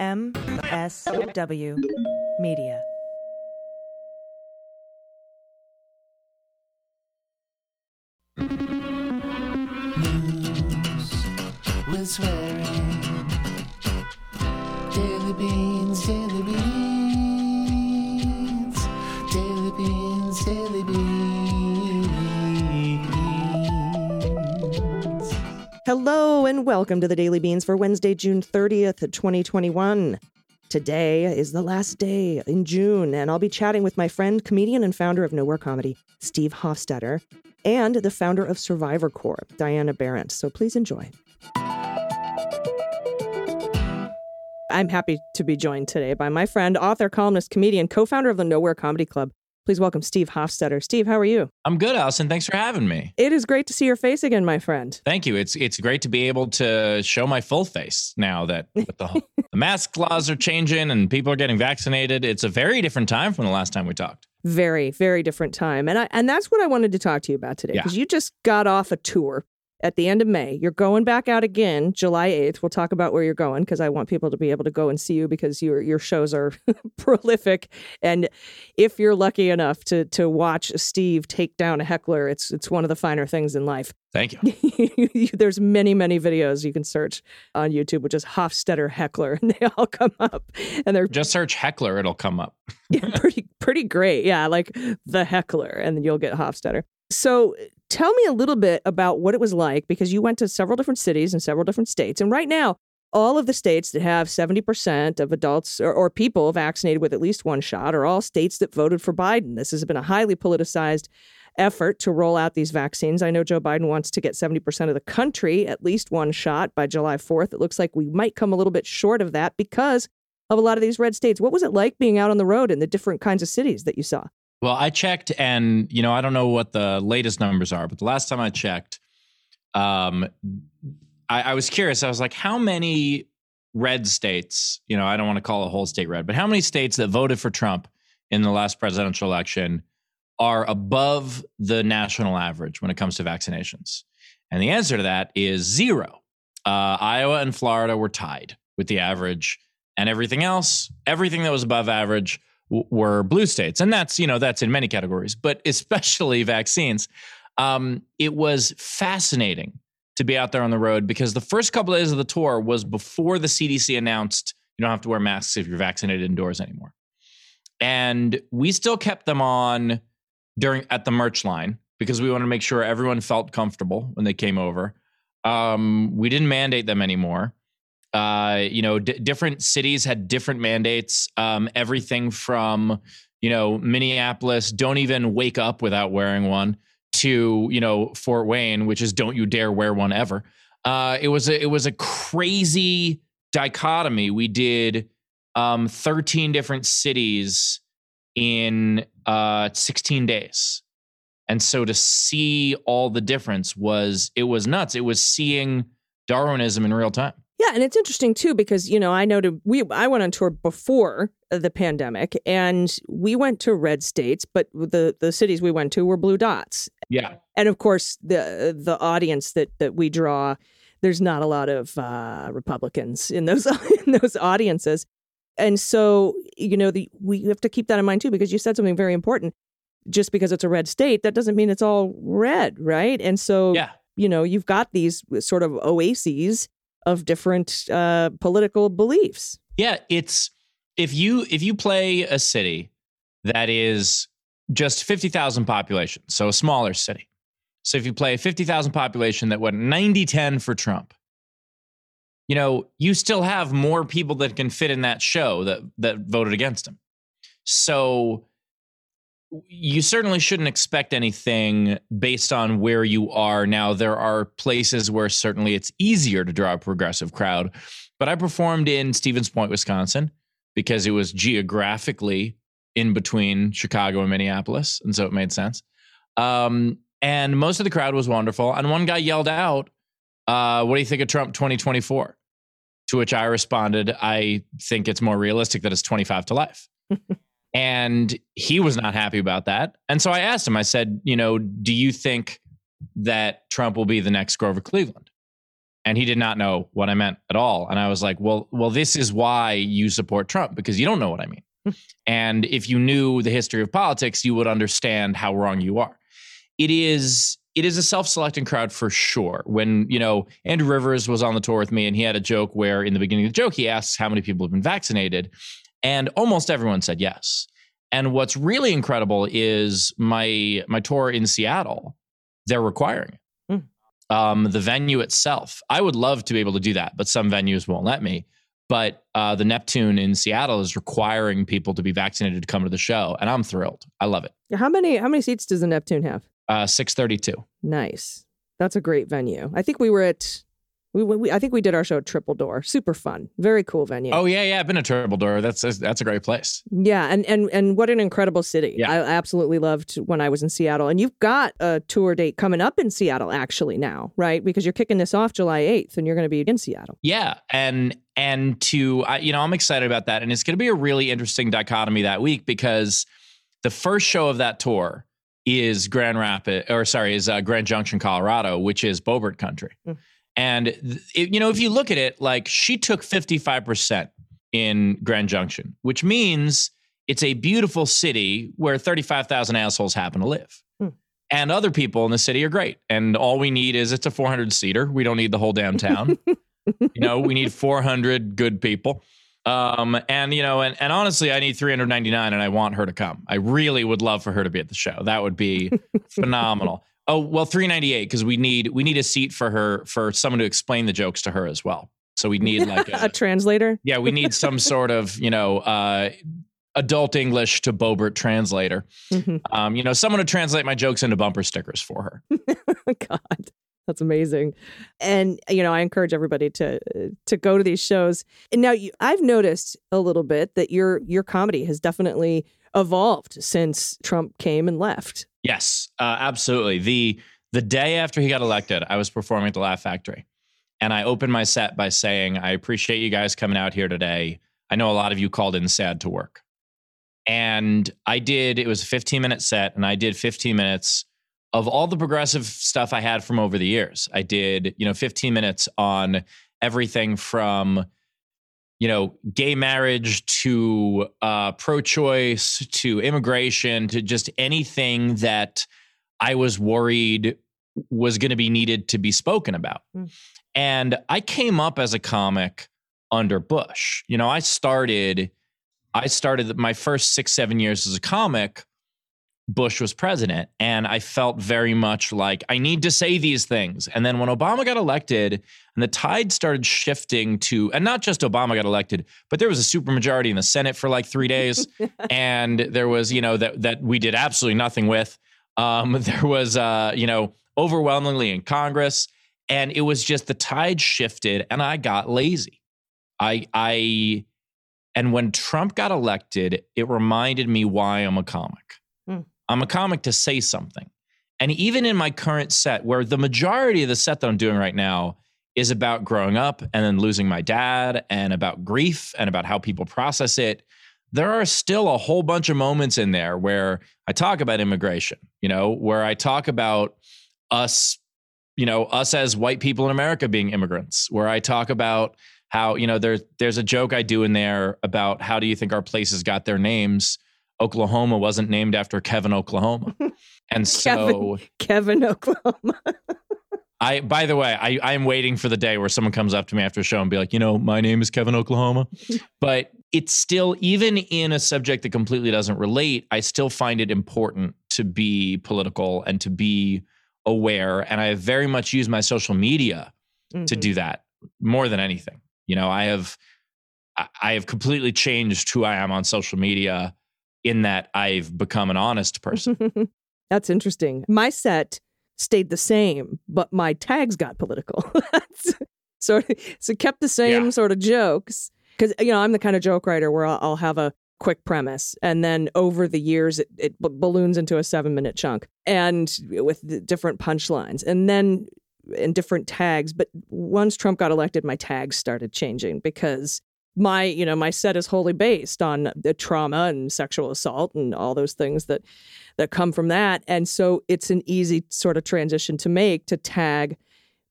MSW Media. News swearing. Hello and welcome to the Daily Beans for Wednesday, June 30th, 2021. Today is the last day in June, and I'll be chatting with my friend, comedian, and founder of Nowhere Comedy, Steve Hofstetter, and the founder of Survivor Corps, Diana Berrent. So please enjoy. I'm happy to be joined today by my friend, author, columnist, comedian, co founder of the Nowhere Comedy Club. Please welcome Steve Hofstetter. Steve, how are you? I'm good, Allison. Thanks for having me. It is great to see your face again, my friend. Thank you. It's it's great to be able to show my full face now that the, the mask laws are changing and people are getting vaccinated. It's a very different time from the last time we talked. Very, very different time. And I and that's what I wanted to talk to you about today Yeah. because you just got off a tour at the end of May. You're going back out again July 8th. We'll talk about where you're going because I want people to be able to go and see you because your your shows are prolific and if you're lucky enough to to watch Steve take down a heckler, it's it's one of the finer things in life. Thank you. There's many, many videos you can search on YouTube, which is Hofstetter Heckler, and they all come up, and they're Just search heckler, it'll come up. yeah, pretty pretty great. Yeah, like the heckler, and then you'll get Hofstetter. So tell me a little bit about what it was like because you went to several different cities and several different states, and right now. All of the states that have 70% of adults or, or people vaccinated with at least one shot are all states that voted for Biden. This has been a highly politicized effort to roll out these vaccines. I know Joe Biden wants to get 70% of the country at least one shot by July 4th. It looks like we might come a little bit short of that because of a lot of these red states. What was it like being out on the road in the different kinds of cities that you saw? Well, I checked and you know, I don't know what the latest numbers are, but the last time I checked, um I, I was curious. I was like, how many red states, you know, I don't want to call a whole state red, but how many states that voted for Trump in the last presidential election are above the national average when it comes to vaccinations? And the answer to that is zero. Uh, Iowa and Florida were tied with the average, and everything else, everything that was above average, were blue states, and that's you know that's in many categories, but especially vaccines. Um, it was fascinating to be out there on the road because the first couple of days of the tour was before the CDC announced you don't have to wear masks if you're vaccinated indoors anymore, and we still kept them on during at the merch line because we wanted to make sure everyone felt comfortable when they came over. Um, we didn't mandate them anymore. Uh, you know, d- different cities had different mandates. Um, everything from you know Minneapolis, don't even wake up without wearing one, to you know Fort Wayne, which is don't you dare wear one ever. Uh, it was a, it was a crazy dichotomy. We did um, 13 different cities in uh, 16 days. And so to see all the difference was it was nuts. It was seeing Darwinism in real time. Yeah, and it's interesting too because you know I know to we I went on tour before the pandemic and we went to red states, but the the cities we went to were blue dots. Yeah. And of course the the audience that that we draw, there's not a lot of uh, Republicans in those in those audiences, and so you know the we have to keep that in mind too because you said something very important. Just because it's a red state, that doesn't mean it's all red, right? And so Yeah. you know you've got these sort of oases of different uh, political beliefs. Yeah, it's if you if you play a city that is just 50,000 population, so a smaller city. So if you play a 50,000 population that went 90-10 for Trump, you know, you still have more people that can fit in that show that that voted against him. So you certainly shouldn't expect anything based on where you are now. There are places where certainly it's easier to draw a progressive crowd, but I performed in Stevens Point, Wisconsin, because it was geographically in between Chicago and Minneapolis, and so it made sense. Um, and most of the crowd was wonderful. And one guy yelled out, uh, "What do you think of Trump 2024?" To which I responded, "I think it's more realistic that it's 25 to life." And he was not happy about that. And so I asked him, I said, you know, do you think that Trump will be the next Grover Cleveland? And he did not know what I meant at all. And I was like, well, well, this is why you support Trump because you don't know what I mean. Hmm. and if you knew the history of politics, you would understand how wrong you are. It is it is a self-selecting crowd for sure. When, you know, Andrew Rivers was on the tour with me and he had a joke where in the beginning of the joke he asks how many people have been vaccinated and almost everyone said yes. And what's really incredible is my my tour in Seattle, they're requiring it. Hmm. Um, the venue itself, I would love to be able to do that, but some venues won't let me. But uh, the Neptune in Seattle is requiring people to be vaccinated to come to the show, and I'm thrilled. I love it. How many how many seats does the Neptune have? Uh, Six thirty-two. Nice. That's a great venue. I think we were at we, we I think we did our show at Triple Door. Super fun. Very cool venue. Oh yeah, yeah. I've been to Triple Door. That's that's a great place. Yeah, and and and what an incredible city. Yeah. I absolutely loved when I was in Seattle. And you've got a tour date coming up in Seattle actually now, right? Because you're kicking this off July 8th and you're going to be in Seattle. Yeah, and and to I, you know, I'm excited about that, and it's going to be a really interesting dichotomy that week because the first show of that tour is Grand Rapid, or sorry, is uh, Grand Junction, Colorado, which is Boebert country. Mm. And it, you know, if you look at it, like she took 55 percent in Grand Junction, which means it's a beautiful city where 35,000 assholes happen to live. Hmm. And other people in the city are great. And all we need is it's a 400 seater. We don't need the whole damn town. you know, we need 400 good people. Um, and you know, and, and honestly, I need 399 and I want her to come. I really would love for her to be at the show. That would be phenomenal. Oh, well, 398, because we need we need a seat for her for someone to explain the jokes to her as well. So we need like a a, translator. yeah, we need some sort of, you know, uh adult English to Boebert translator. Mhm. Um, you know, someone to translate my jokes into bumper stickers for her. God, that's amazing. And you know, I encourage everybody to to go to these shows. And now you, I've noticed a little bit that your your comedy has definitely evolved since Trump came and left. Yes, uh, absolutely. The the day after he got elected, I was performing at the Laugh Factory, and I opened my set by saying, "I appreciate you guys coming out here today. I know a lot of you called in sad to work." And I did. It was a 15 minute set, and I did 15 minutes of all the progressive stuff I had from over the years. I did, you know, 15 minutes on everything from you know, gay marriage to uh, pro choice to immigration to just anything that I was worried was going to be needed to be spoken about. Mm. And I came up as a comic under Bush. You know, I started, I started my first six, seven years as a comic. Bush was president. And I felt very much like I need to say these things. And then when Obama got elected and the tide started shifting to, and not just Obama got elected, but there was a supermajority in the Senate for like three days. and there was, you know, that, that we did absolutely nothing with. Um, there was, uh, you know, overwhelmingly in Congress. And it was just the tide shifted and I got lazy. I, I, and when Trump got elected, it reminded me why I'm a comic. I'm a comic to say something. And even in my current set, where the majority of the set that I'm doing right now is about growing up and then losing my dad and about grief and about how people process it, there are still a whole bunch of moments in there where I talk about immigration, you know, where I talk about us, you know, us as white people in America being immigrants, where I talk about how, you know, there's there's a joke I do in there about how do you think our places got their names? Oklahoma wasn't named after Kevin, Oklahoma. And so Kevin, Oklahoma. I, by the way, I, I am waiting for the day where someone comes up to me after a show and be like, you know, my name is Kevin Oklahoma. but it's still, even in a subject that completely doesn't relate, I still find it important to be political and to be aware. And I very much use my social media to Mhm. do that more than anything. You know, I have, I have completely changed who I am on social media in that I've become an honest person. That's interesting. My set stayed the same, but my tags got political. so, so kept the same Yeah. sort of jokes because you know I'm the kind of joke writer where I'll, I'll have a quick premise and then over the years it, it b- balloons into a seven minute chunk and with the different punchlines and then in different tags. But once Trump got elected, my tags started changing because my you know my set is wholly based on the trauma and sexual assault and all those things that that come from that and so it's an easy sort of transition to make to tag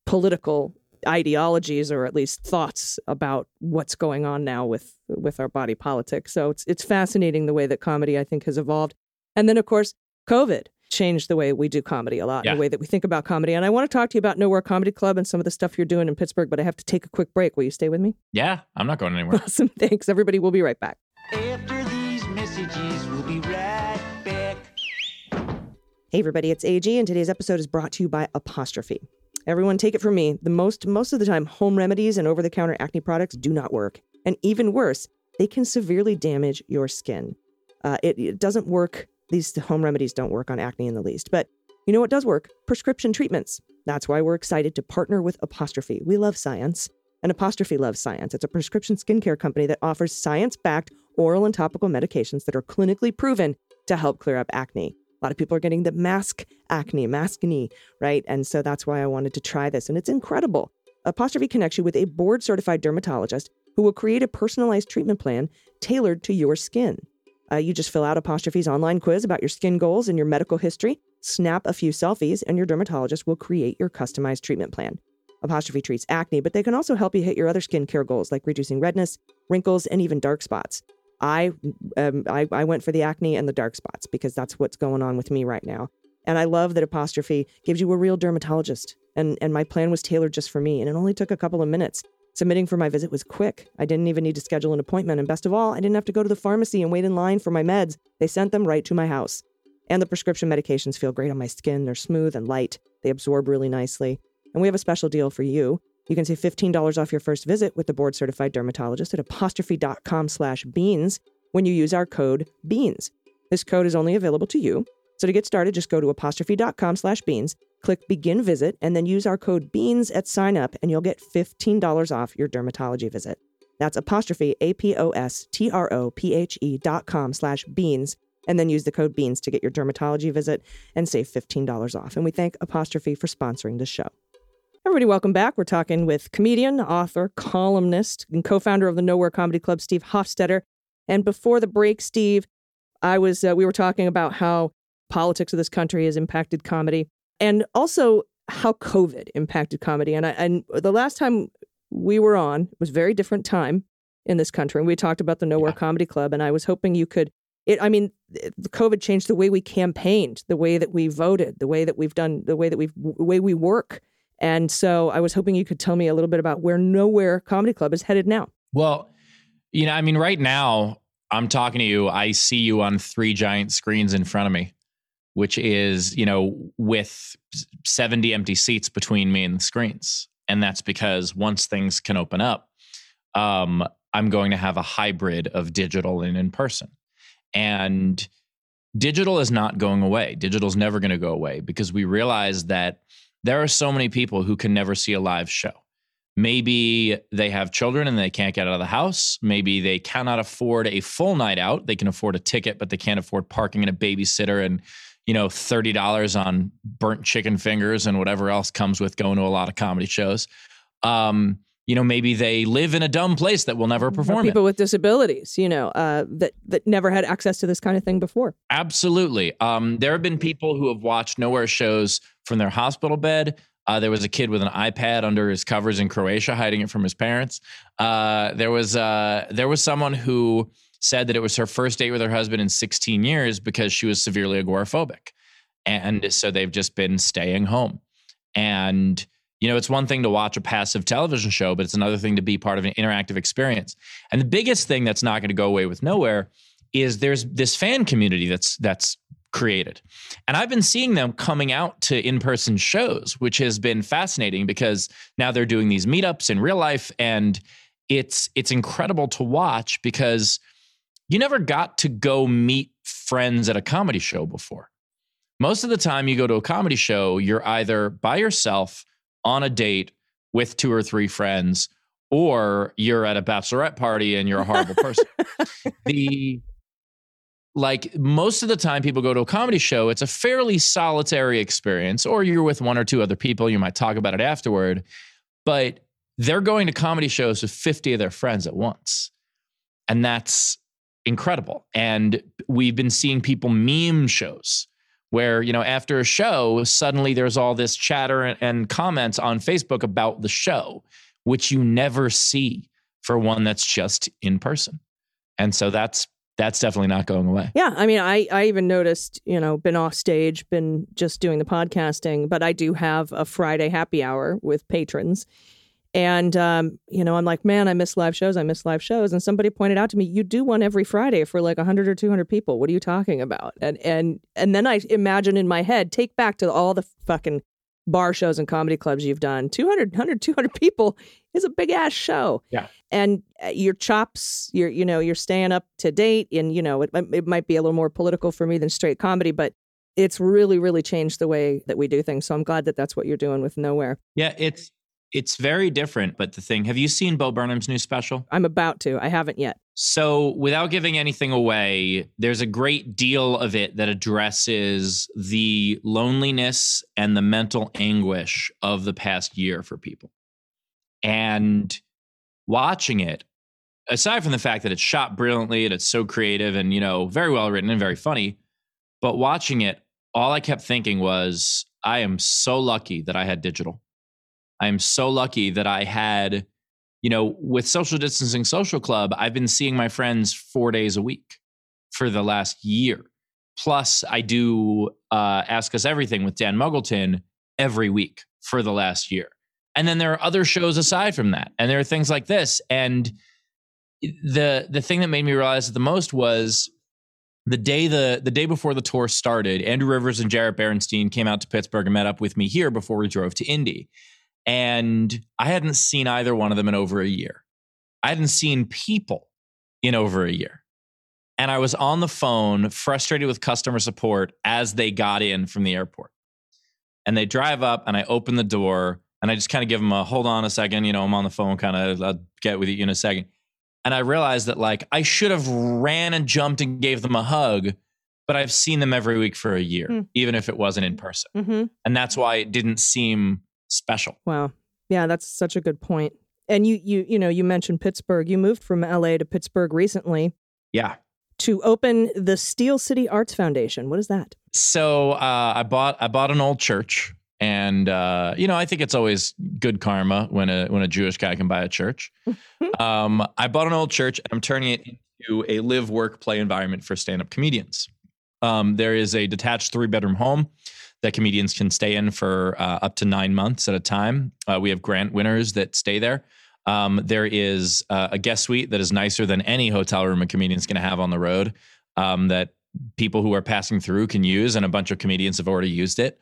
political ideologies or at least thoughts about what's going on now with with our body politics. So it's it's fascinating the way that comedy I think has evolved. And then of course, COVID changed the way we do comedy a lot, Yeah. the way that we think about comedy. And I want to talk to you about Nowhere Comedy Club and some of the stuff you're doing in Pittsburgh, but I have to take a quick break. Will you stay with me? Yeah, I'm not going anywhere. Awesome. Thanks everybody. We'll be right back. After these messages, we'll be right back. Hey everybody, it's AG and today's episode is brought to you by Apostrophe. Everyone take it from me, the most most of the time home remedies and over-the-counter acne products do not work. And even worse, they can severely damage your skin. Uh, it, it doesn't work, these home remedies don't work on acne in the least. But you know what does work? Prescription treatments. That's why we're excited to partner with Apostrophe. We love science, and Apostrophe loves science. It's a prescription skincare company that offers science-backed oral and topical medications that are clinically proven to help clear up acne. A lot of people are getting the mask acne, mask maskne, right? And so that's why I wanted to try this. And it's incredible. Apostrophe connects you with a board certified dermatologist who will create a personalized treatment plan tailored to your skin. Uh, you just fill out Apostrophe's online quiz about your skin goals and your medical history, snap a few selfies, and your dermatologist will create your customized treatment plan. Apostrophe treats acne, but they can also help you hit your other skincare goals like reducing redness, wrinkles, and even dark spots. I, um, I I went for the acne and the dark spots because that's what's going on with me right now. And I love that Apostrophe gives you a real dermatologist. And and my plan was tailored just for me, and it only took a couple of minutes. Submitting for my visit was quick. I didn't even need to schedule an appointment, and best of all, I didn't have to go to the pharmacy and wait in line for my meds. They sent them right to my house. And the prescription medications feel great on my skin. They're smooth and light. They absorb really nicely. And we have a special deal for you. You can save $15 off your first visit with the board certified dermatologist at apostrophe.com slash beans when you use our code BEANS. This code is only available to you. So to get started, just go to apostrophe.com slash beans, click begin visit, and then use our code BEANS at sign up, and you'll get $15 off your dermatology visit. That's apostrophe A P O S T R O P H E dot com slash beans, and then use the code BEANS to get your dermatology visit and save $15 off. And we thank Apostrophe for sponsoring the show. Everybody, welcome back. We're talking with comedian, author, columnist, and co founder of the Nowhere Comedy Club, Steve Hofstetter. And before the break, Steve, I was uh, we were talking about how politics of this country has impacted comedy, and also how COVID impacted comedy. And I, and the last time we were on it was a very different time in this country, and we talked about the Nowhere Yeah. Comedy Club. And I was hoping you could. It, I mean, the COVID changed the way we campaigned, the way that we voted, the way that we've done, the way that we've, the way we work. And so I was hoping you could tell me a little bit about where Nowhere Comedy Club is headed now. Well, you know, I mean, right now I'm talking to you. I see you on three giant screens in front of me, which is, you know, with 70 empty seats between me and the screens. And that's because once things can open up, um, I'm going to have a hybrid of digital and in person. And digital is not going away. Digital is never going to go away because we realize that there are so many people who can never see a live show. Maybe they have children and they can't get out of the house. Maybe they cannot afford a full night out. They can afford a ticket, but they can't afford parking and a babysitter and, you know, $30 on burnt chicken fingers and whatever else comes with going to a lot of comedy shows. Um, you know, maybe they live in a dumb place that will never Or perform it. people with disabilities, you know, uh, that that never had access to this kind of thing before. Absolutely. Um, there have been people who have watched nowhere shows from their hospital bed. Uh, there was a kid with an iPad under his covers in Croatia, hiding it from his parents. Uh, there was uh, there was someone who said that it was her first date with her husband in 16 years because she was severely agoraphobic, and so they've just been staying home. And you know, it's one thing to watch a passive television show, but it's another thing to be part of an interactive experience. And the biggest thing that's not going to go away with nowhere is there's this fan community that's that's created. And I've been seeing them coming out to in-person shows, which has been fascinating because now they're doing these meetups in real life and it's it's incredible to watch because you never got to go meet friends at a comedy show before. Most of the time you go to a comedy show, you're either by yourself on a date with two or three friends or you're at a bachelorette party and you're a horrible person. the like most of the time people go to a comedy show it's a fairly solitary experience or you're with one or two other people you might talk about it afterward but they're going to comedy shows with 50 of their friends at once and that's incredible. And we've been seeing people meme shows where you know after a show suddenly there's all this chatter and, comments on facebook about the show which you never see for one that's just in person. And so that's that's definitely not going away. Yeah, I mean, I I even noticed, you know, been off stage, been just doing the podcasting, but I do have a Friday happy hour with patrons. And um, you know, I'm like, man, I miss live shows. I miss live shows. And somebody pointed out to me, you do one every Friday for like 100 or 200 people. What are you talking about? And and and then I imagine in my head, take back to all the fucking bar shows and comedy clubs you've done. 200, 100, 200 people is a big ass show. Yeah. And uh, your chops, you're you know, you're staying up to date. And you know, it it might be a little more political for me than straight comedy, but it's really really changed the way that we do things. So I'm glad that that's what you're doing with Nowhere. yeah it's it's very different but the thing have you seen bo burnham's new special I'm about to. I haven't yet. So, without giving anything away, there's a great deal of it that addresses the loneliness and the mental anguish of the past year for people. And watching it, aside from the fact that it's shot brilliantly and it's so creative and, you know, very well written and very funny, but watching it, all I kept thinking was, I am so lucky that I had digital. I am so lucky that I had you know, with social distancing social club, I've been seeing my friends four days a week for the last year. Plus, I do uh, Ask Us Everything with Dan Muggleton every week for the last year. And then there are other shows aside from that. And there are things like this. And the the thing that made me realize it the most was the day the the day before the tour started, Andrew Rivers and Jarrett Berenstein came out to Pittsburgh and met up with me here before we drove to Indy and I hadn't seen either one of them in over a year. I hadn't seen people in over a year. And I was on the phone, frustrated with customer support as they got in from the airport. And they drive up, and I open the door, and I just kind of give them a hold on a second. You know, I'm on the phone, kind of, I'll get with you in a second. And I realized that, like, I should have ran and jumped and gave them a hug, but I've seen them every week for a year, Hmm. even if it wasn't in person. Mm-hmm. And that's why it didn't seem special. Wow. Yeah, that's such a good point. And you you you know, you mentioned Pittsburgh. You moved from LA to Pittsburgh recently Yeah. to open the Steel City Arts Foundation. What is that? So uh, I bought I bought an old church, and uh, you know I think it's always good karma when a when a Jewish guy can buy a church. um, I bought an old church, and I'm turning it into a live, work, play environment for stand up comedians. Um, there is a detached three bedroom home that comedians can stay in for uh, up to nine months at a time. Uh, we have grant winners that stay there. Um, there is uh, a guest suite that is nicer than any hotel room a comedian's going to have on the road. Um, that people who are passing through can use, and a bunch of comedians have already used it.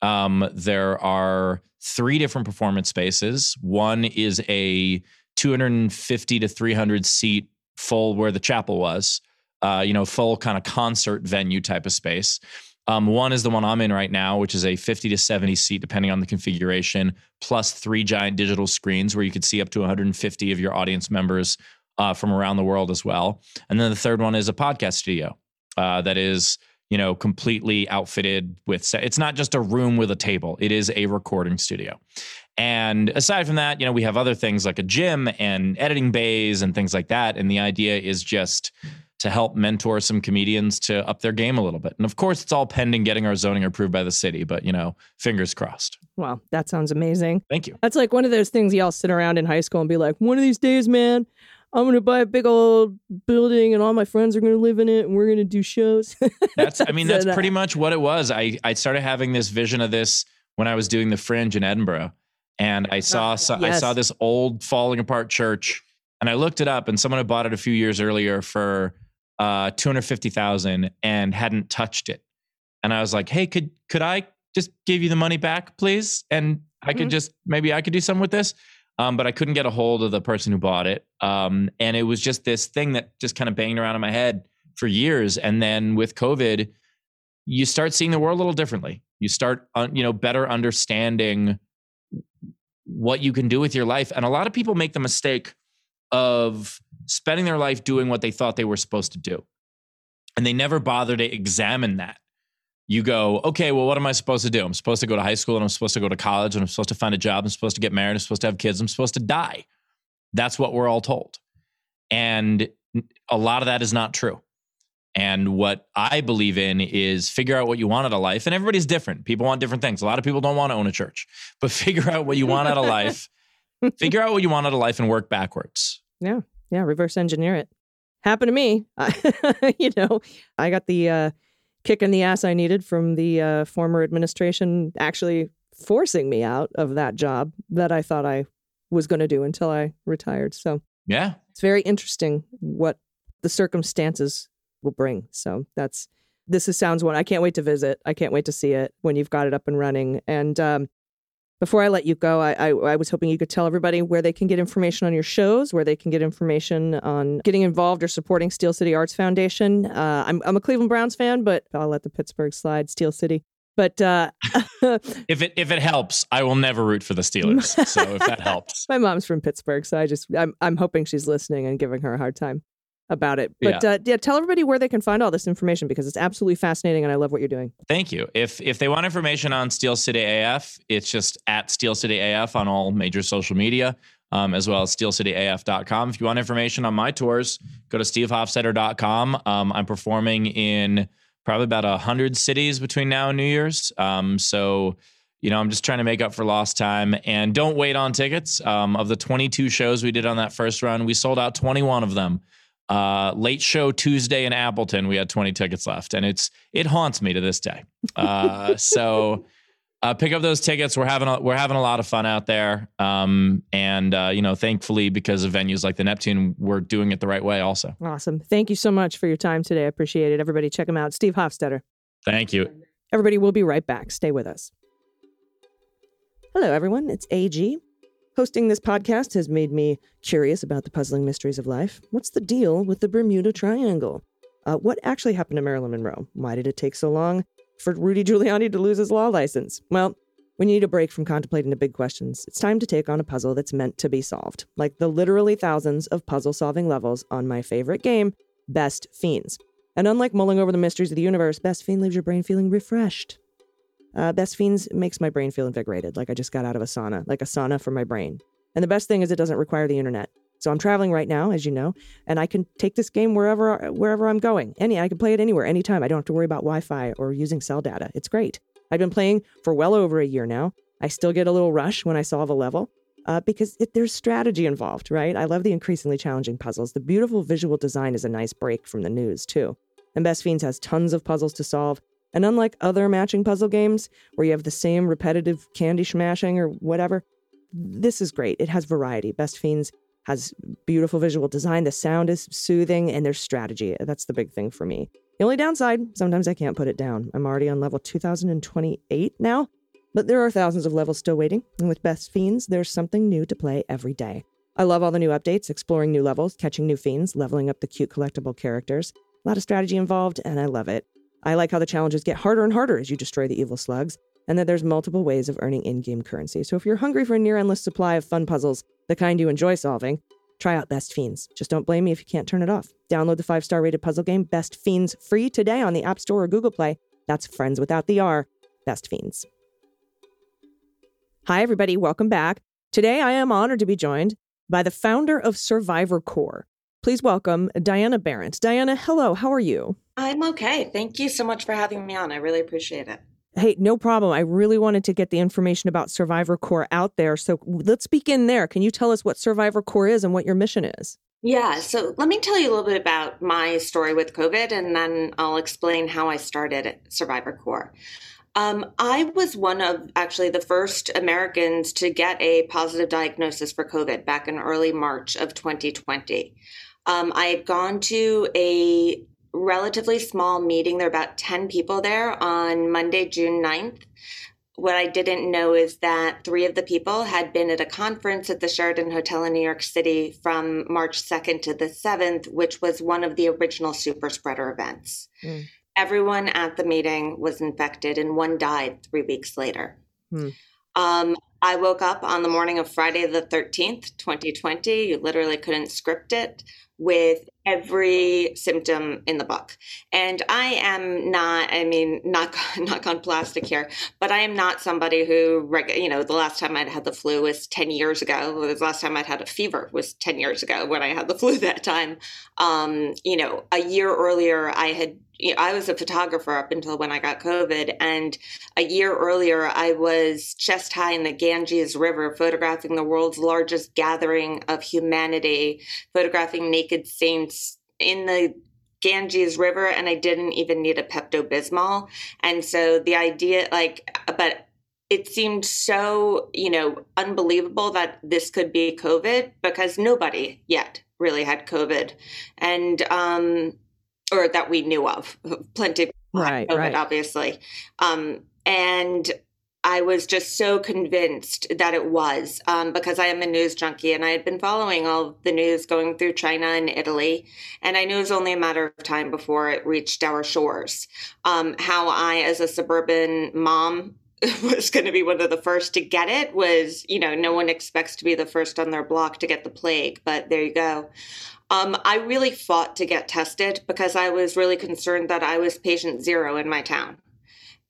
Um, there are three different performance spaces. One is a 250 to 300 seat full where the chapel was, uh, you know, full kind of concert venue type of space. Um, one is the one I'm in right now, which is a 50 to 70 seat, depending on the configuration, plus three giant digital screens where you could see up to 150 of your audience members uh, from around the world as well. And then the third one is a podcast studio uh, that is, you know, completely outfitted with. se- It's not just a room with a table; it is a recording studio. And aside from that, you know, we have other things like a gym and editing bays and things like that. And the idea is just to help mentor some comedians to up their game a little bit. And of course, it's all pending getting our zoning approved by the city, but you know, fingers crossed. Wow, that sounds amazing. Thank you. That's like one of those things y'all sit around in high school and be like, one of these days, man, I'm gonna buy a big old building and all my friends are gonna live in it and we're gonna do shows. That's I mean, that's pretty much what it was. I I started having this vision of this when I was doing the fringe in Edinburgh. And I saw, ah, so, I saw this old falling apart church and I looked it up and someone had bought it a few years earlier for uh 250,000 and hadn't touched it. And I was like, "Hey, could could I just give you the money back, please? And I could Mhm. just maybe I could do something with this." Um, but I couldn't get a hold of the person who bought it. Um, and it was just this thing that just kind of banged around in my head for years. And then with COVID, you start seeing the world a little differently. You start, uh, you know, better understanding what you can do with your life. And a lot of people make the mistake of spending their life doing what they thought they were supposed to do. And they never bother to examine that. You go, okay, well, what am I supposed to do? I'm supposed to go to high school and I'm supposed to go to college and I'm supposed to find a job. I'm supposed to get married. I'm supposed to have kids. I'm supposed to die. That's what we're all told. And a lot of that is not true. And what I believe in is figure out what you want out of life. And everybody's different. People want different things. A lot of people don't want to own a church, but figure out what you want out of life. figure out what you want out of life and work backwards. Yeah, yeah, reverse engineer it. Happened to me. I, you know, I got the uh, kick in the ass I needed from the uh, former administration actually forcing me out of that job that I thought I was going to do until I retired. So Yeah. it's very interesting what the circumstances will bring. So that's this is sounds one. I can't wait to visit. I can't wait to see it when you've got it up and running. And um, before I let you go, I, I, I was hoping you could tell everybody where they can get information on your shows, where they can get information on getting involved or supporting Steel City Arts Foundation. Uh, I'm I'm a Cleveland Browns fan, but I'll let the Pittsburgh slide. Steel City. But uh, If it if it helps, I will never root for the Steelers. so if that helps. my mom's from Pittsburgh, so I just I'm I'm hoping she's listening and giving her a hard time about it. But yeah, uh, yeah tell everybody where they can find all this information because it's absolutely fascinating and I love what you're doing. Thank you. If if they want information on Steel City AF, it's just at Steel City AF on all major social media. Um, as well as steelcityaf.com. If you want information on my tours, go to stevehofstetter.com. Um, I'm performing in probably about 100 cities between now and New Year's. Um, so, you know, I'm just trying to make up for lost time. And don't wait on tickets. Um, of the 22 shows we did on that first run, we sold out 21 of them. Uh, late show Tuesday in Appleton, we had 20 tickets left, and it's it haunts me to this day. Uh, so uh, pick up those tickets. We're having a, we're having a lot of fun out there, um, and uh, you know, thankfully, because of venues like the Neptune, we're doing it the right way. Also, awesome. Thank you so much for your time today. I appreciate it. Everybody, check him out, Steve Hofstetter. Thank you. Everybody, we'll be right back. Stay with us. Hello, everyone. It's AG. Hosting this podcast has made me curious about the puzzling mysteries of life. What's the deal with the Bermuda Triangle? Uh, what actually happened to Marilyn Monroe? Why did it take so long for Rudy Giuliani to lose his law license? Well, when you need a break from contemplating the big questions, it's time to take on a puzzle that's meant to be solved, like the literally thousands of puzzle solving levels on my favorite game, Best Fiends. And unlike mulling over the mysteries of the universe, Best Fiend leaves your brain feeling refreshed. Uh, Best Fiends makes my brain feel invigorated, like I just got out of a sauna, like a sauna for my brain. And the best thing is, it doesn't require the internet. So I'm traveling right now, as you know, and I can take this game wherever wherever I'm going. Any, I can play it anywhere, anytime. I don't have to worry about Wi-Fi or using cell data. It's great. I've been playing for well over a year now. I still get a little rush when I solve a level uh, because it, there's strategy involved, right? I love the increasingly challenging puzzles. The beautiful visual design is a nice break from the news too. And Best Fiends has tons of puzzles to solve. And unlike other matching puzzle games where you have the same repetitive candy smashing or whatever, this is great. It has variety. Best Fiends has beautiful visual design. The sound is soothing and there's strategy. That's the big thing for me. The only downside, sometimes I can't put it down. I'm already on level 2028 now, but there are thousands of levels still waiting. And with Best Fiends, there's something new to play every day. I love all the new updates, exploring new levels, catching new fiends, leveling up the cute collectible characters. A lot of strategy involved, and I love it. I like how the challenges get harder and harder as you destroy the evil slugs, and that there's multiple ways of earning in game currency. So if you're hungry for a near endless supply of fun puzzles, the kind you enjoy solving, try out Best Fiends. Just don't blame me if you can't turn it off. Download the five star rated puzzle game Best Fiends free today on the App Store or Google Play. That's friends without the R, Best Fiends. Hi, everybody. Welcome back. Today, I am honored to be joined by the founder of Survivor Corps. Please welcome Diana Berrent. Diana, hello. How are you? I'm okay. Thank you so much for having me on. I really appreciate it. Hey, no problem. I really wanted to get the information about Survivor Corps out there. So let's begin there. Can you tell us what Survivor Corps is and what your mission is? Yeah, so let me tell you a little bit about my story with COVID, and then I'll explain how I started at Survivor Corps. Um, I was one of actually the first Americans to get a positive diagnosis for COVID back in early March of 2020. Um, I had gone to a relatively small meeting. There were about 10 people there on Monday, June 9th. What I didn't know is that three of the people had been at a conference at the Sheraton Hotel in New York City from March 2nd to the 7th, which was one of the original super spreader events. Mm. Everyone at the meeting was infected, and one died three weeks later. Mm. Um, I woke up on the morning of Friday the 13th, 2020. You literally couldn't script it with every symptom in the book. And I am not, I mean, not knock on plastic here, but I am not somebody who, you know, the last time I'd had the flu was 10 years ago. The last time I'd had a fever was 10 years ago when I had the flu that time. Um, you know, a year earlier, I had I was a photographer up until when I got COVID. And a year earlier, I was chest high in the Ganges River, photographing the world's largest gathering of humanity, photographing naked saints in the Ganges River. And I didn't even need a Pepto Bismol. And so the idea, like, but it seemed so, you know, unbelievable that this could be COVID because nobody yet really had COVID. And, um, or that we knew of. Plenty of Right, COVID, right. obviously. Um, and I was just so convinced that it was um, because I am a news junkie and I had been following all the news going through China and Italy. And I knew it was only a matter of time before it reached our shores. Um, how I, as a suburban mom, was going to be one of the first to get it was, you know, no one expects to be the first on their block to get the plague, but there you go. Um, I really fought to get tested because I was really concerned that I was patient zero in my town.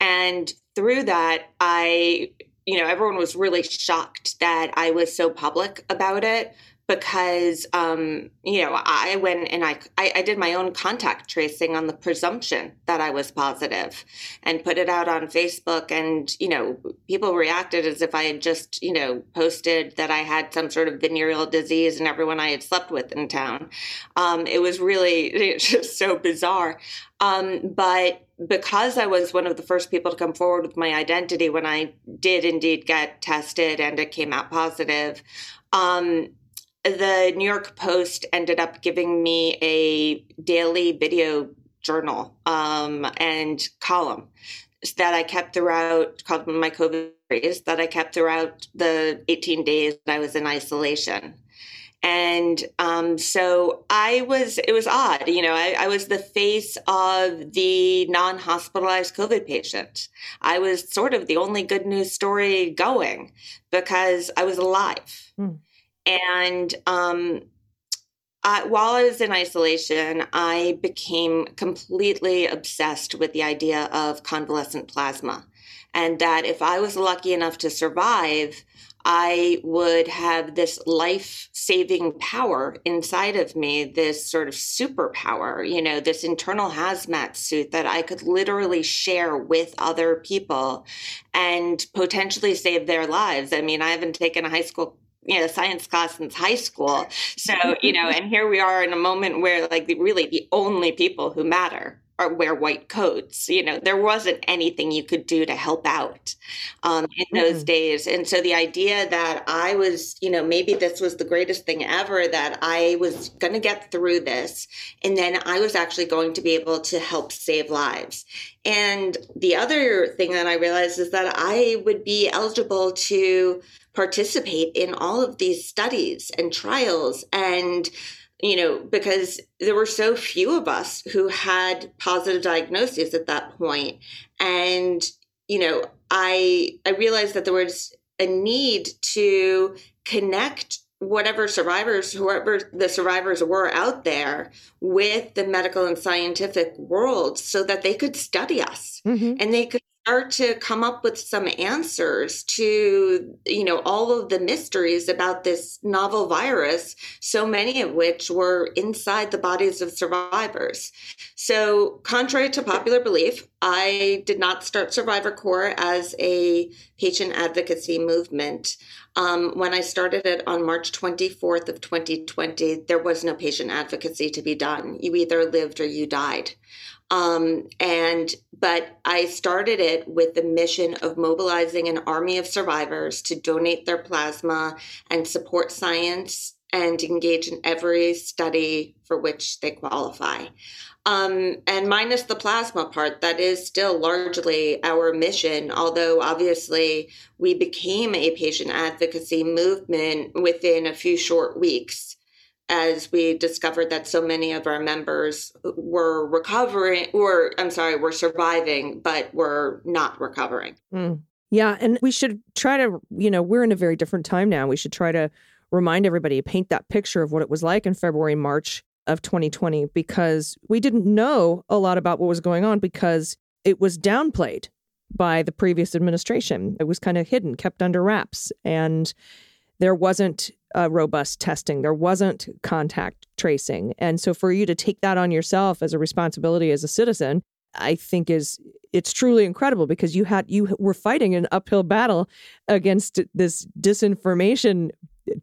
And through that, I, you know, everyone was really shocked that I was so public about it because, um, you know, I went and I, I, I did my own contact tracing on the presumption that I was positive and put it out on Facebook. And, you know, people reacted as if I had just, you know, posted that I had some sort of venereal disease and everyone I had slept with in town. Um, it was really just so bizarre. Um, but because I was one of the first people to come forward with my identity when I did indeed get tested and it came out positive, um, the New York Post ended up giving me a daily video journal um, and column that I kept throughout, called my COVID series, that I kept throughout the 18 days that I was in isolation. And um, so I was, it was odd. You know, I, I was the face of the non hospitalized COVID patient. I was sort of the only good news story going because I was alive. Hmm. And um, while I was in isolation, I became completely obsessed with the idea of convalescent plasma. And that if I was lucky enough to survive, I would have this life saving power inside of me, this sort of superpower, you know, this internal hazmat suit that I could literally share with other people and potentially save their lives. I mean, I haven't taken a high school you know science class since high school. So you know and here we are in a moment where like the, really the only people who matter are wear white coats you know there wasn't anything you could do to help out um, in those Mm. days and so the idea that i was you know maybe this was the greatest thing ever that i was going to get through this and then i was actually going to be able to help save lives and the other thing that i realized is that i would be eligible to participate in all of these studies and trials and you know because there were so few of us who had positive diagnoses at that point and you know i i realized that there was a need to connect whatever survivors whoever the survivors were out there with the medical and scientific world so that they could study us Mhm. and they could start to come up with some answers to you know all of the mysteries about this novel virus so many of which were inside the bodies of survivors. So contrary to popular belief i did not start survivor corps as a patient advocacy movement. Um, when i started it on march 24th of 2020 there was no patient advocacy to be done. You either lived or you died um, and but I started it with the mission of mobilizing an army of survivors to donate their plasma and support science and engage in every study for which they qualify. Um, and minus the plasma part, that is still largely our mission, although obviously we became a patient advocacy movement within a few short weeks as we discovered that so many of our members were recovering or I'm sorry, were surviving but were not recovering. Mm. Yeah, and we should try to, you know, we're in a very different time now. We should try to remind everybody, paint that picture of what it was like in February, March of 2020 because we didn't know a lot about what was going on because it was downplayed by the previous administration. It was kind of hidden, kept under wraps, and there wasn't uh, robust testing. There wasn't contact tracing, and so for you to take that on yourself as a responsibility as a citizen, I think is it's truly incredible because you had you were fighting an uphill battle against this disinformation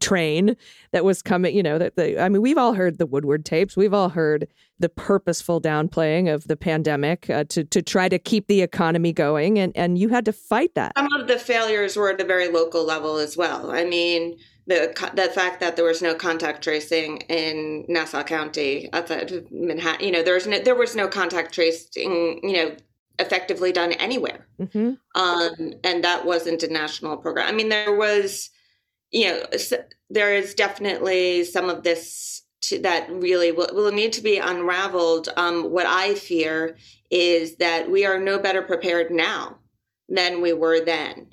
train that was coming you know that the i mean we've all heard the woodward tapes we've all heard the purposeful downplaying of the pandemic uh, to to try to keep the economy going and and you had to fight that Some of the failures were at a very local level as well. I mean, the the fact that there was no contact tracing in Nassau County outside of Manhattan, you know, there was no there was no contact tracing, you know, effectively done anywhere. hmm um, and that wasn't a national program. I mean, there was, you know, there is definitely some of this to, that really will, will need to be unraveled. Um, what I fear is that we are no better prepared now than we were then.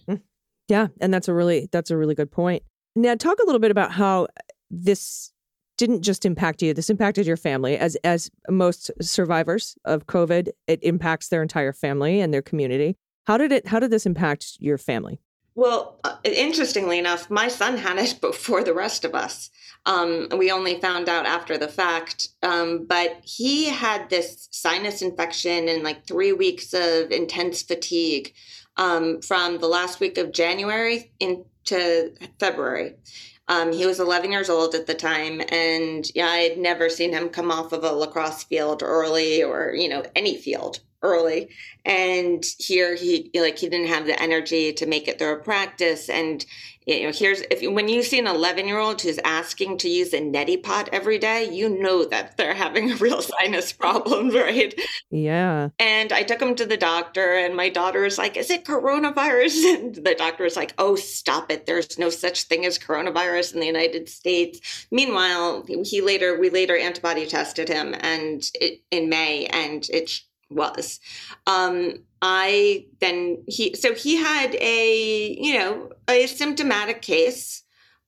yeah and that's a really that's a really good point now talk a little bit about how this didn't just impact you this impacted your family as as most survivors of covid it impacts their entire family and their community how did it how did this impact your family Well, uh, interestingly enough, my son had it before the rest of us. Um, we only found out after the fact. Um, but he had this sinus infection and like three weeks of intense fatigue um, from the last week of January into February. Um, he was 11 years old at the time, and yeah, I had never seen him come off of a lacrosse field early, or you know, any field early. And here, he like he didn't have the energy to make it through a practice. And you know, here's if when you see an 11 year old who's asking to use a neti pot every day, you know that they're having a real sinus problem, right? yeah And I took him to the doctor, and my daughter was like, Is it coronavirus? And the doctor was like, Oh, stop it. There's no such thing as coronavirus in the United States. Meanwhile, he later, we later antibody tested him and it, in May, and it was. Um, I then, he, so he had a, you know, a symptomatic case.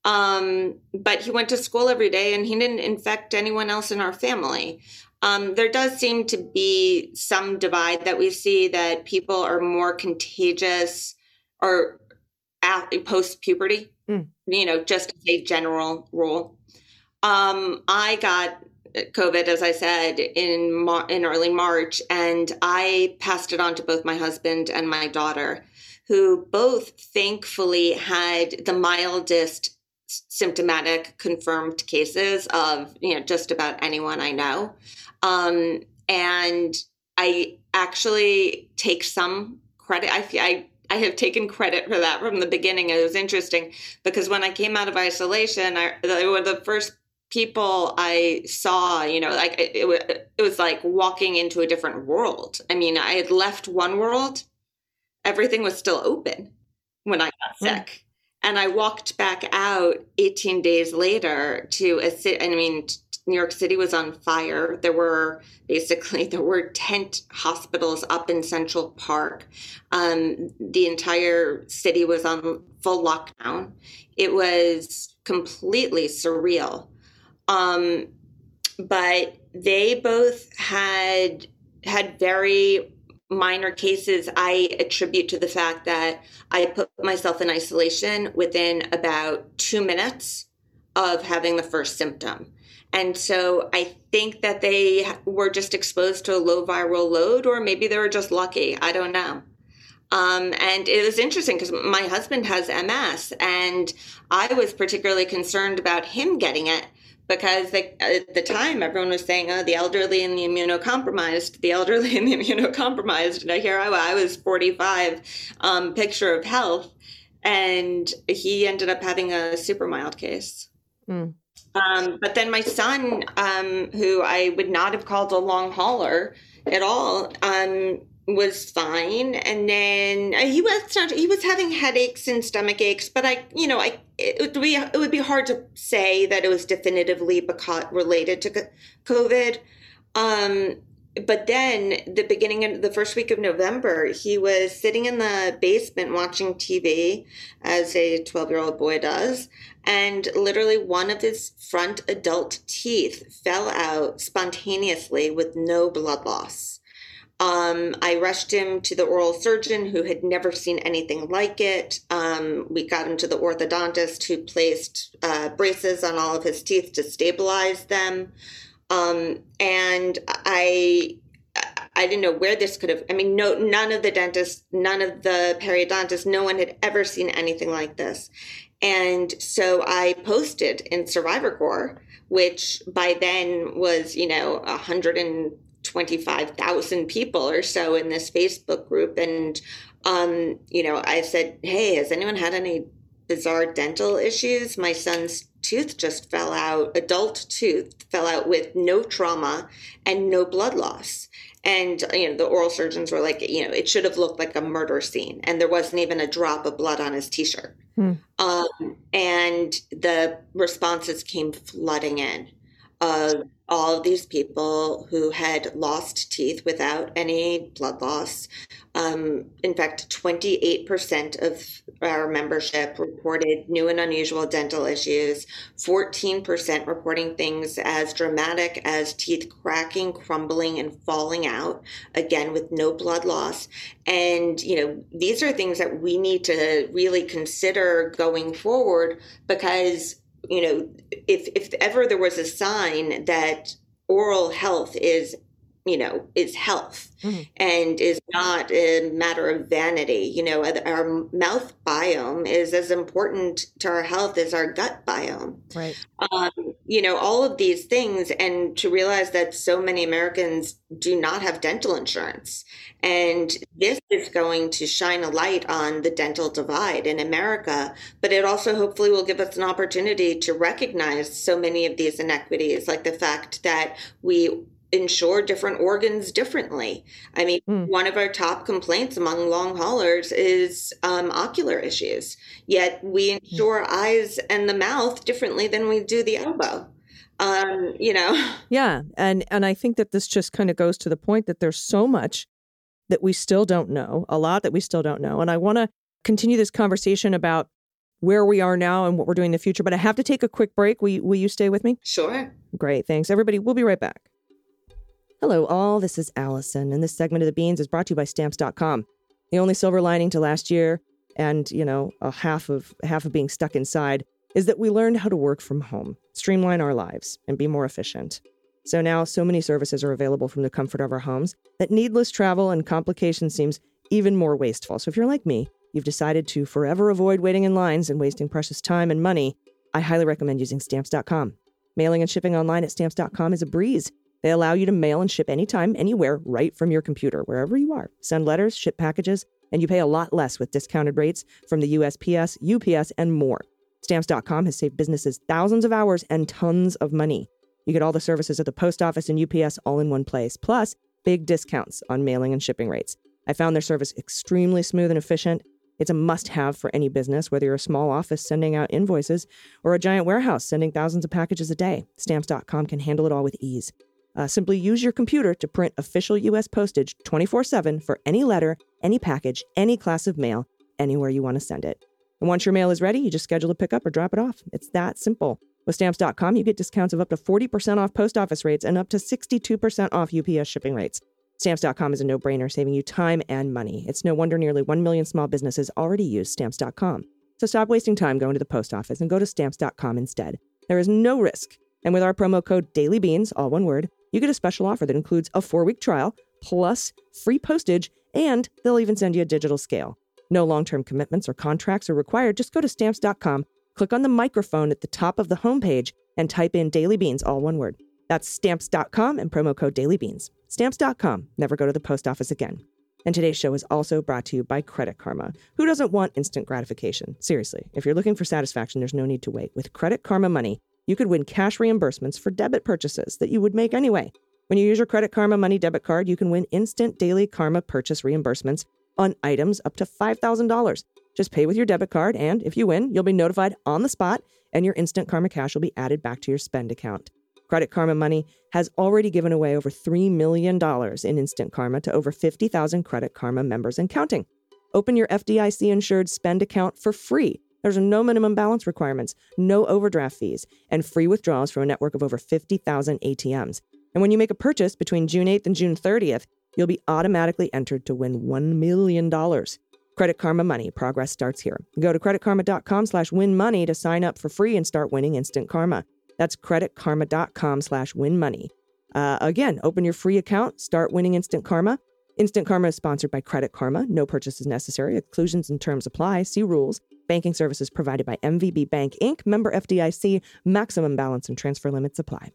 Um, but he went to school every day and he didn't infect anyone else in our family. Um, there does seem to be some divide that we see that people are more contagious or post puberty, Mm. you know, just as a general rule. Um, I got COVID, as I said, in Mar- in early March, and I passed it on to both my husband and my daughter, who both thankfully had the mildest symptomatic confirmed cases of you know just about anyone I know, um, and I actually take some credit. I I. I have taken credit for that from the beginning. It was interesting because when I came out of isolation, I, were the first people I saw, you know, like it, it, it was like walking into a different world. I mean, I had left one world, everything was still open when I got Hmm. sick. And I walked back out 18 days later to a city. I mean, New York City was on fire. There were basically there were tent hospitals up in Central Park. Um, the entire city was on full lockdown. It was completely surreal. Um, but they both had had very minor cases I attribute to the fact that I put myself in isolation within about two minutes of having the first symptom. And so I think that they were just exposed to a low viral load, or maybe they were just lucky. I don't know. Um, and it was interesting because my husband has MS, and I was particularly concerned about him getting it because they, at the time everyone was saying, "Oh, the elderly and the immunocompromised, the elderly and the immunocompromised." And here I, I was 45, um, picture of health, and he ended up having a super mild case. Mm. Um, but then my son, um, who I would not have called a long hauler at all, um, was fine. And then uh, he was not, he was having headaches and stomach aches, but I, you know, I it would be it would be hard to say that it was definitively because related to COVID. Um, but then the beginning of the first week of November, he was sitting in the basement watching TV as a 12 year old boy does. And literally one of his front adult teeth fell out spontaneously with no blood loss. Um, I rushed him to the oral surgeon who had never seen anything like it. Um, we got him to the orthodontist who placed uh, braces on all of his teeth to stabilize them. Um, and I, I didn't know where this could have. I mean, no, none of the dentists, none of the periodontists, no one had ever seen anything like this. And so I posted in Survivor Corps, which by then was, you know, a hundred and 25,000 people or so in this Facebook group. And, um, you know, I said, Hey, has anyone had any bizarre dental issues? My son's tooth just fell out, adult tooth fell out with no trauma and no blood loss. And, you know, the oral surgeons were like, you know, it should have looked like a murder scene. And there wasn't even a drop of blood on his t shirt. Hmm. Um, and the responses came flooding in of all of these people who had lost teeth without any blood loss. Um, in fact, 28% of our membership reported new and unusual dental issues, 14% reporting things as dramatic as teeth cracking, crumbling, and falling out, again, with no blood loss. And, you know, these are things that we need to really consider going forward because you know, if if ever there was a sign that oral health is you know is health Mm-hmm. and is not a matter of vanity you know our mouth biome is as important to our health as our gut biome Right. um, you know all of these things and to realize that so many americans do not have dental insurance and this is going to shine a light on the dental divide in america but it also hopefully will give us an opportunity to recognize so many of these inequities like the fact that we insure different organs differently. I mean, Mm. one of our top complaints among long haulers is um, ocular issues, yet we insure eyes and the mouth differently than we do the elbow. Um, you know, Yeah, and and I think that this just kind of goes to the point that there's so much that we still don't know, a lot that we still don't know, and I want to continue this conversation about where we are now and what we're doing in the future. But I have to take a quick break. Will will you stay with me? sure. Great, thanks, everybody. We'll be right back. Hello, all. This is Allison, and this segment of the Beans is brought to you by Stamps.com. The only silver lining to last year, and you know, a half of half of being stuck inside, is that we learned how to work from home, streamline our lives, and be more efficient. So now, so many services are available from the comfort of our homes that needless travel and complication seems even more wasteful. So if you're like me, you've decided to forever avoid waiting in lines and wasting precious time and money. I highly recommend using Stamps.com. Mailing and shipping online at stamps.com is a breeze. They allow you to mail and ship anytime, anywhere, right from your computer, wherever you are. Send letters, ship packages, and you pay a lot less with discounted rates from the USPS, UPS, and more. Stamps.com has saved businesses thousands of hours and tons of money. You get all the services at the post office and UPS all in one place, plus big discounts on mailing and shipping rates. I found their service extremely smooth and efficient. It's a must have for any business, whether you're a small office sending out invoices or a giant warehouse sending thousands of packages a day. Stamps.com can handle it all with ease. Uh, simply use your computer to print official U.S. postage 24 7 for any letter, any package, any class of mail, anywhere you want to send it. And once your mail is ready, you just schedule a pickup or drop it off. It's that simple. With stamps.com, you get discounts of up to 40% off post office rates and up to 62% off UPS shipping rates. Stamps.com is a no brainer, saving you time and money. It's no wonder nearly 1 million small businesses already use Stamps.com. So stop wasting time going to the post office and go to Stamps.com instead. There is no risk. And with our promo code DailyBeans, all one word, you get a special offer that includes a four week trial, plus free postage, and they'll even send you a digital scale. No long term commitments or contracts are required. Just go to Stamps.com, click on the microphone at the top of the homepage, and type in Daily Beans, all one word. That's Stamps.com and promo code DailyBeans. Stamps.com. Never go to the post office again. And today's show is also brought to you by Credit Karma. Who doesn't want instant gratification? Seriously, if you're looking for satisfaction, there's no need to wait. With Credit Karma Money, you could win cash reimbursements for debit purchases that you would make anyway. When you use your Credit Karma Money debit card, you can win instant daily Karma purchase reimbursements on items up to $5,000. Just pay with your debit card, and if you win, you'll be notified on the spot, and your instant Karma cash will be added back to your spend account. Credit Karma Money has already given away over $3 million in Instant Karma to over 50,000 Credit Karma members and counting. Open your FDIC insured spend account for free. There's no minimum balance requirements, no overdraft fees, and free withdrawals from a network of over 50,000 ATMs. And when you make a purchase between June 8th and June 30th, you'll be automatically entered to win $1 million. Credit Karma Money. Progress starts here. Go to creditkarma.com slash win money to sign up for free and start winning instant karma. That's creditkarma.com slash win money. Uh, again, open your free account, start winning instant karma. Instant Karma is sponsored by Credit Karma. No purchase is necessary. Exclusions and terms apply. See rules. Banking services provided by MVB Bank Inc., member FDIC. Maximum balance and transfer limits apply.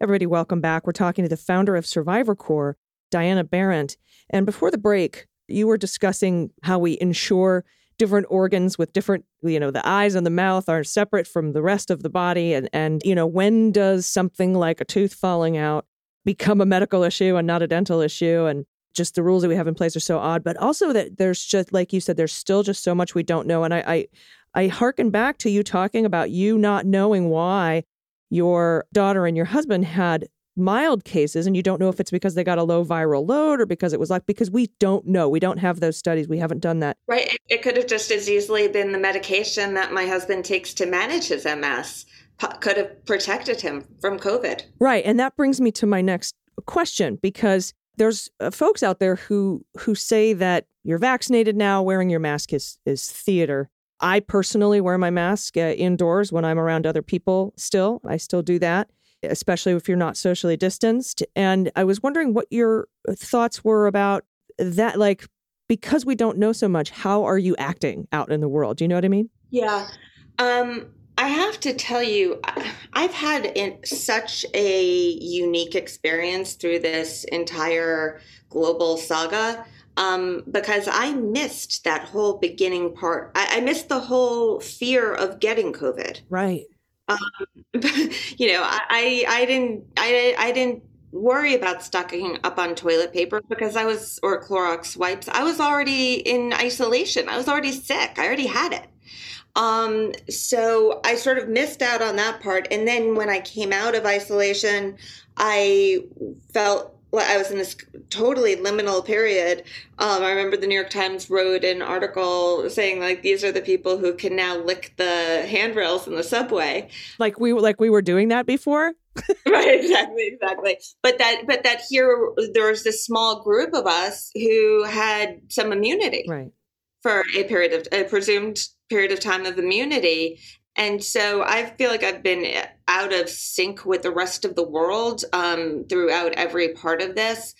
Everybody, welcome back. We're talking to the founder of Survivor Corps, Diana Berrent. And before the break, you were discussing how we ensure different organs with different you know the eyes and the mouth are separate from the rest of the body and and you know when does something like a tooth falling out become a medical issue and not a dental issue and just the rules that we have in place are so odd but also that there's just like you said there's still just so much we don't know and i i, I hearken back to you talking about you not knowing why your daughter and your husband had mild cases and you don't know if it's because they got a low viral load or because it was like because we don't know we don't have those studies we haven't done that Right. It, it could have just as easily been the medication that my husband takes to manage his MS could have protected him from COVID. right and that brings me to my next question because there's uh, folks out there who who say that you're vaccinated now wearing your mask is is theater. I personally wear my mask uh, indoors when i'm around other people still. I still do that especially if you're not socially distanced. And i was wondering what your thoughts were about that like because we don't know so much how are you acting out in the world? Do you know what i mean? Yeah. Um, I have to tell you, I've had in such a unique experience through this entire global saga um, because I missed that whole beginning part. I, I missed the whole fear of getting COVID. right you know, I, I, I didn't, I, I didn't worry about stocking up on toilet paper because I was, or Clorox wipes. I was already in isolation. I was already sick. I already had it. Um, so I sort of missed out on that part. And then when I came out of isolation, I felt like I was in this totally liminal period. Um, I remember the New York Times wrote an article saying like these are the people who can now lick the handrails in the subway. like we like we were doing that before right exactly exactly but that but that here there was this small group of us who had some immunity right for a period of a presumed period of time of immunity. And so i feel like i've been out of sync with the rest of the world um, throughout every part of this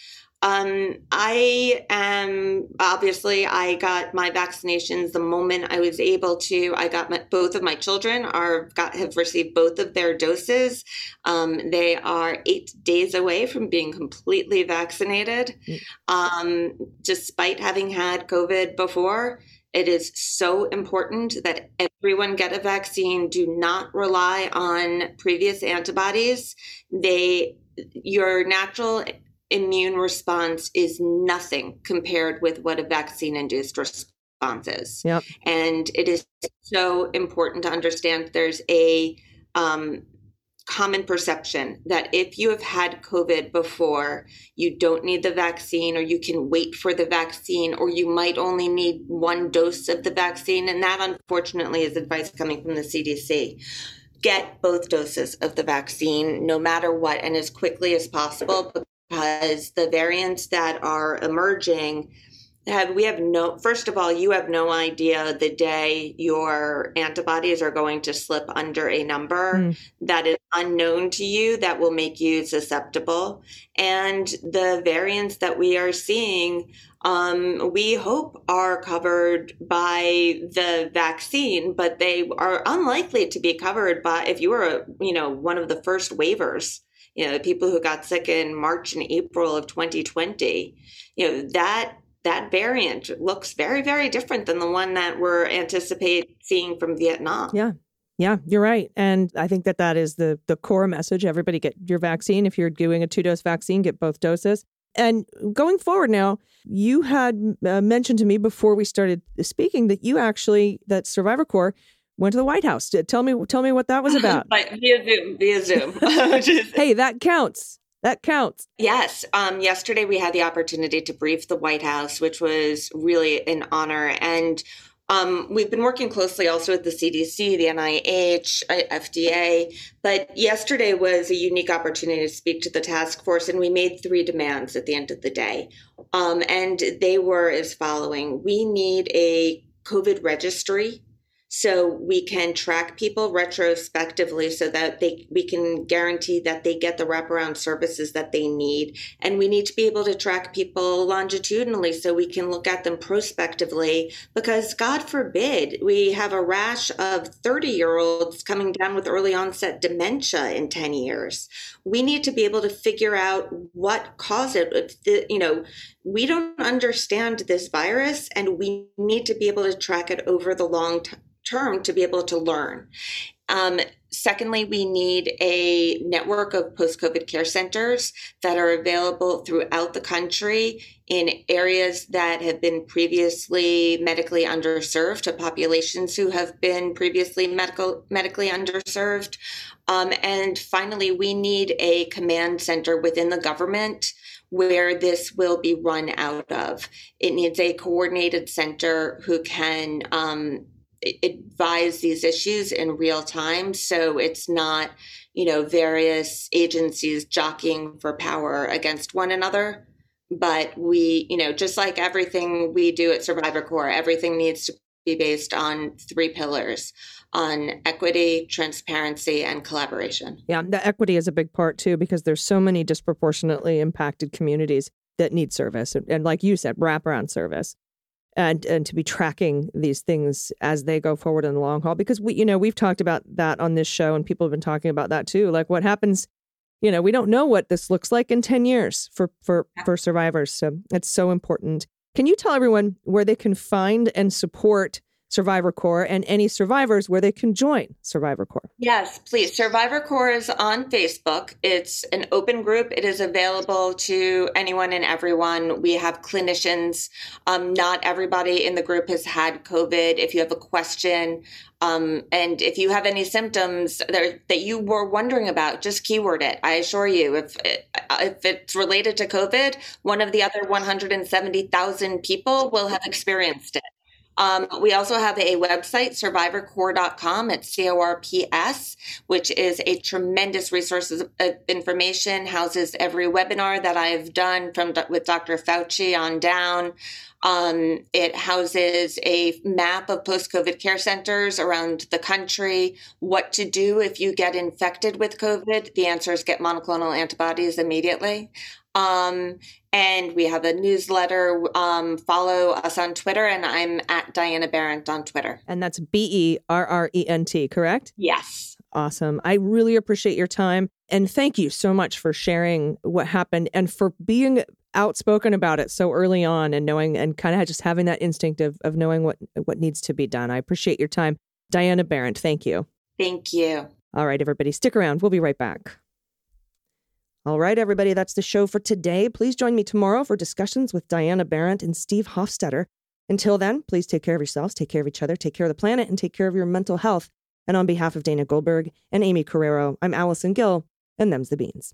um, I am obviously I got my vaccinations the moment I was able to. I got my, both of my children are got have received both of their doses. Um, they are eight days away from being completely vaccinated, um, despite having had COVID before. It is so important that everyone get a vaccine. Do not rely on previous antibodies. They your natural immune response is nothing compared with what a vaccine induced response is. Yep. And it is so important to understand there's a um, common perception that if you have had COVID before, you don't need the vaccine, or you can wait for the vaccine, or you might only need one dose of the vaccine. And that, unfortunately, is advice coming from the CDC get both doses of the vaccine no matter what and as quickly as possible because the variants that are emerging have we have no first of all you have no idea the day your antibodies are going to slip under a number Mm. that is unknown to you that will make you susceptible and the variants that we are seeing um, we hope are covered by the vaccine, but they are unlikely to be covered by if you were, you know, one of the first waivers. You know, the people who got sick in March and April of 2020. You know that that variant looks very, very different than the one that we're anticipate seeing from Vietnam. Yeah. Yeah, you're right. And I think that that is the the core message. Everybody get your vaccine. If you're doing a two dose vaccine, get both doses. And going forward now, you had uh, mentioned to me before we started speaking that you actually, that Survivor Corps went to the White House. Tell me, tell me what that was about. via Zoom, via Zoom. Hey, that counts. That counts. Yes. Um, yesterday, we had the opportunity to brief the White House, which was really an honor. And um, we've been working closely also with the CDC, the NIH, FDA. But yesterday was a unique opportunity to speak to the task force, and we made three demands at the end of the day. Um, and they were as following We need a COVID registry so we can track people retrospectively so that they we can guarantee that they get the wraparound services that they need. And we need to be able to track people longitudinally so we can look at them prospectively because god forbid we have a rash of 30 year olds coming down with early onset dementia in 10 years. We need to be able to figure out what caused it you know we don't understand this virus and we need to be able to track it over the long t- term to be able to learn. Um, secondly, we need a network of post COVID care centers that are available throughout the country in areas that have been previously medically underserved to populations who have been previously medical medically underserved. Um, and finally, we need a command center within the government where this will be run out of. It needs a coordinated center who can um, advise these issues in real time. So it's not you know various agencies jockeying for power against one another. But we you know just like everything we do at survivor corps everything needs to be based on three pillars on equity transparency and collaboration Yeah, the equity is a big part too because there's so many disproportionately impacted communities that need service and, and like you said, wraparound service. And and to be tracking these things as they go forward in the long haul because we you know we've talked about that on this show and people have been talking about that too like what happens you know we don't know what this looks like in 10 years for for for survivors so it's so important can you tell everyone where they can find and support survivor corps and any survivors where they can join survivor corps Yes, please. Survivor Corps is on Facebook. It's an open group. It is available to anyone and everyone. We have clinicians. Um, not everybody in the group has had COVID. If you have a question, um, and if you have any symptoms that, that you were wondering about, just keyword it. I assure you, if if it's related to COVID, one of the other 170,000 people will have experienced it. Um, we also have a website, survivorcorps.com. It's C O R P S, which is a tremendous resource of information, houses every webinar that I've done from with Dr. Fauci on down. Um, it houses a map of post COVID care centers around the country, what to do if you get infected with COVID. The answer is get monoclonal antibodies immediately. Um, and we have a newsletter. Um, follow us on Twitter, and I'm at Diana Berrent on Twitter. and that's B E R R E N T correct Yes. Awesome. I really appreciate your time. And thank you so much for sharing what happened and for being outspoken about it so early on and knowing and kind of just having that instinct of, of knowing what, what needs to be done. I appreciate your time. Diana Berrent, thank you. Thank you. All right, everybody, stick around. We'll be right back. All right, everybody, that's the show for today. Please join me tomorrow for discussions with Diana Berrent and Steve Hofstetter. Until then, please take care of yourselves, take care of each other, take care of the planet, and take care of your mental health. And on behalf of Dana Goldberg and Aimee Carrero, I'm Allison Gill, and them's the beans.